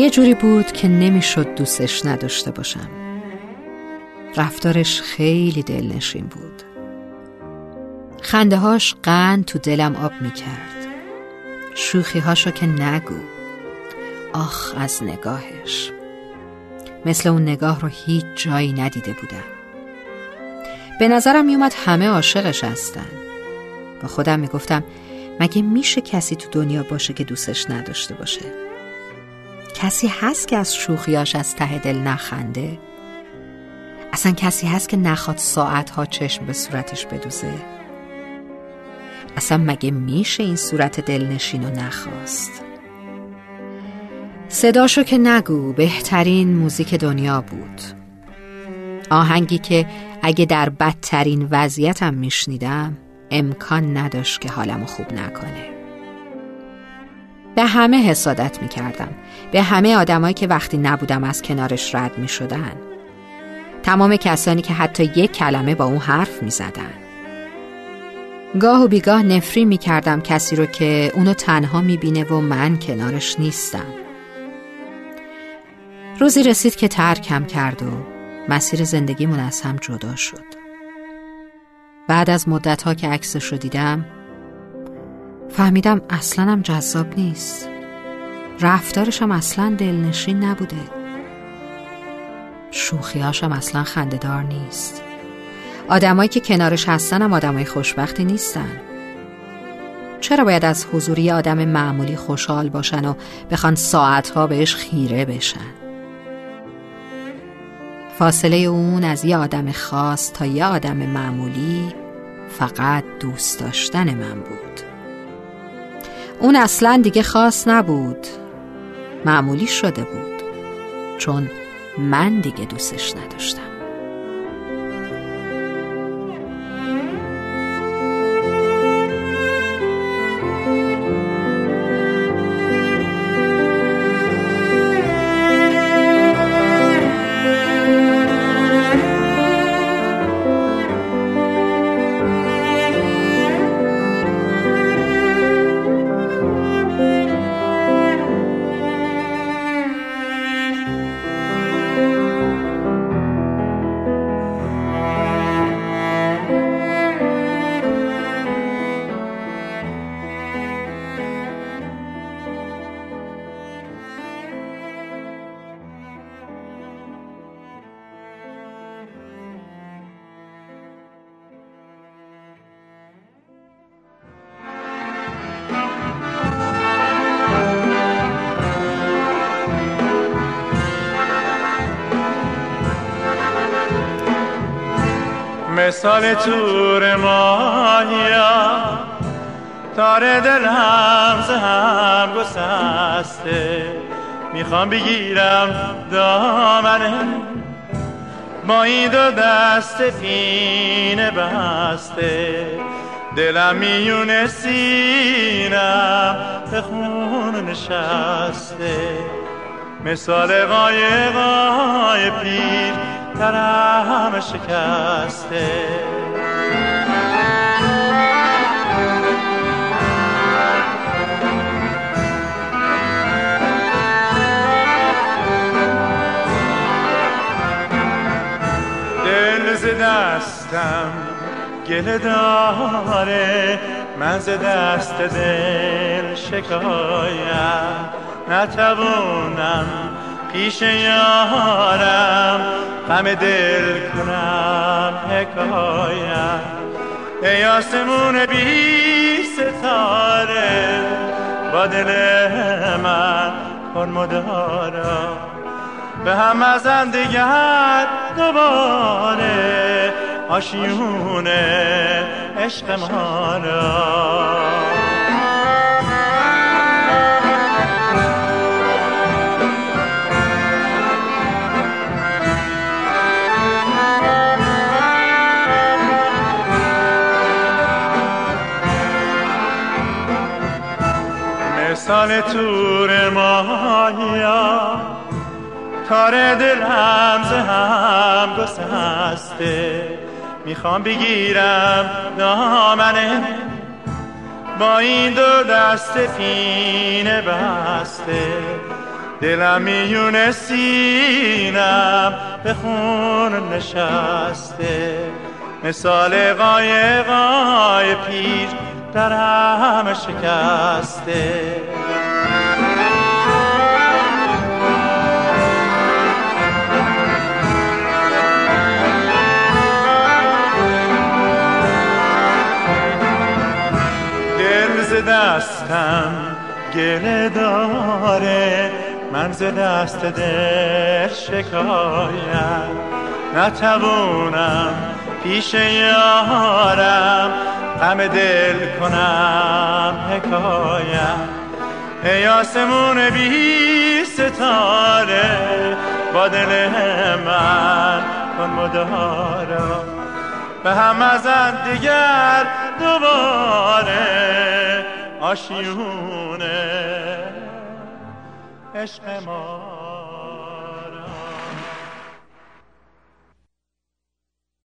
یه جوری بود که نمی‌شد دوستش نداشته باشم. رفتارش خیلی دلنشین بود. خنده هاش قند تو دلم آب می‌کرد. شوخی هاشو که نگو. آخ از نگاهش. مثل اون نگاه رو هیچ جایی ندیده بودم. به نظرم میومد همه عاشقش هستن. با خودم می‌گفتم مگه میشه کسی تو دنیا باشه که دوستش نداشته باشه؟ کسی هست که از شوخیاش از ته دل نخنده؟ اصلا کسی هست که نخواد ساعتها چشم به صورتش بدوزه؟ اصلا مگه میشه این صورت دلنشین و نخواست؟ صداشو که نگو بهترین موزیک دنیا بود. آهنگی که اگه در بدترین وضعیتم میشنیدم امکان نداشت که حالمو خوب نکنه. به همه حسادت می‌کردم. به همه آدمایی که وقتی نبودم از کنارش رد می‌شدن. تمام کسانی که حتی یک کلمه با اون حرف می‌زدن. گاه و بیگاه نفری می‌کردم کسی رو که اونو تنها می‌بینه و من کنارش نیستم. روزی رسید که ترکم کرد و مسیر زندگیمون از هم جدا شد. بعد از مدت ها که عکسش رو دیدم فهمیدم اصلا هم جذاب نیست. رفتارش هم اصلا دلنشین نبوده. شوخیاش هم اصلا خندهدار نیست. آدمایی که کنارش هستن هم آدمای خوشبختی نیستن. چرا باید از حضوری آدم معمولی خوشحال باشن و بخوان ساعتها بهش خیره بشن؟ فاصله اون از یه آدم خاص تا یه آدم معمولی فقط دوست داشتن من بود. اون اصلا دیگه خاص نبود. معمولی شده بود. چون من دیگه دوستش نداشتم. مثال تور ماهیا. تار دلم ز هم گسسته. می‌خوام بگیرم دامنه با این دو دست پینه بسته. دلم میونه سینم به خون نشسته. مثال قایقای پیر. درم شکسته. دل ز دستم گله داره من ز دست دل شکایم. نتوانم پیش یارم غم دل کنم حکایم ای آسمون بی ستاره با دل من کن مدارا. به هم ازن دیگر دوباره آشیونه عشق ما را. سال تور مایا تار دلم ز هم گسسته. می‌خوام بگیرم دامنه با این دو دست پینه بسته. دلم میون سینم به خون نشسته. مثال قایقای پیر در همه شکسته. ز دستم گله داره من ز دست دل شکایم نتوانم پیش یارم غم دل کنم حکایم. ای آسمون بی ستاره با دل من کن مدارا. به هم از دیگر دوباره آشیونه. عشق ما